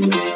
Baby,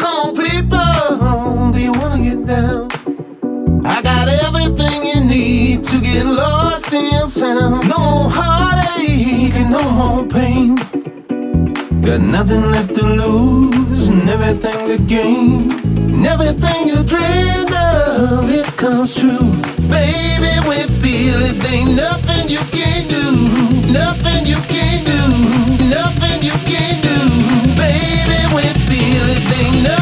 come on, people. Do you wanna get down? I got everything you need to get lost in sound. No more heartache no more pain. Got nothing left to lose and everything to gain. And everything you dream of, it comes true. Baby, we feel it. Ain't nothing you can do, nothing you can. nothing. No.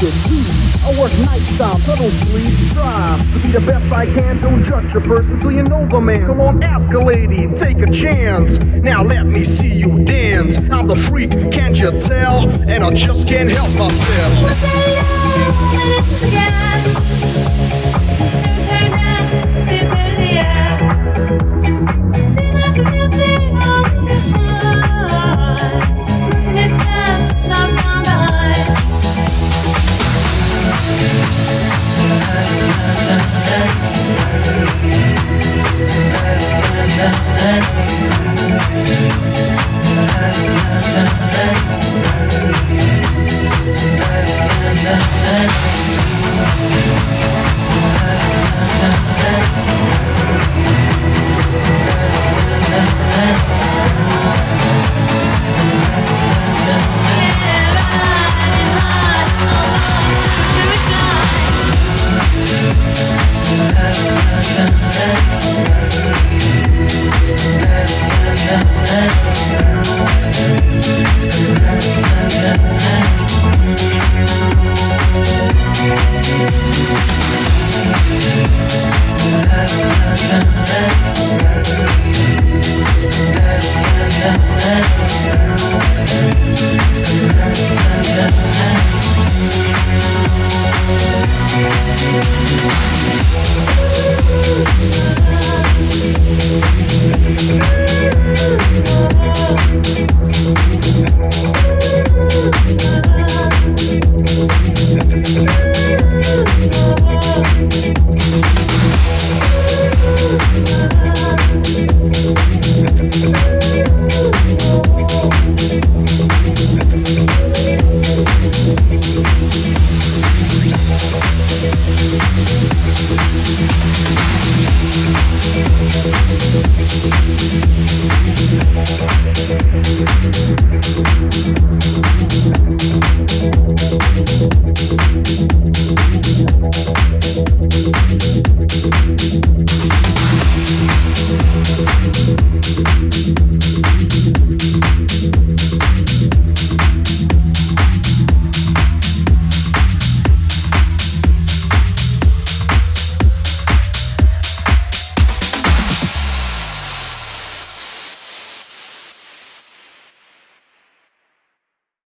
I work night out, so don't sleep. Strive to be the best I can. Don't judge a person till you know the man. Come on, ask a lady, take a chance. Now let me see you dance. I'm the freak, can't you tell? And I just can't help myself. So turn Yeah.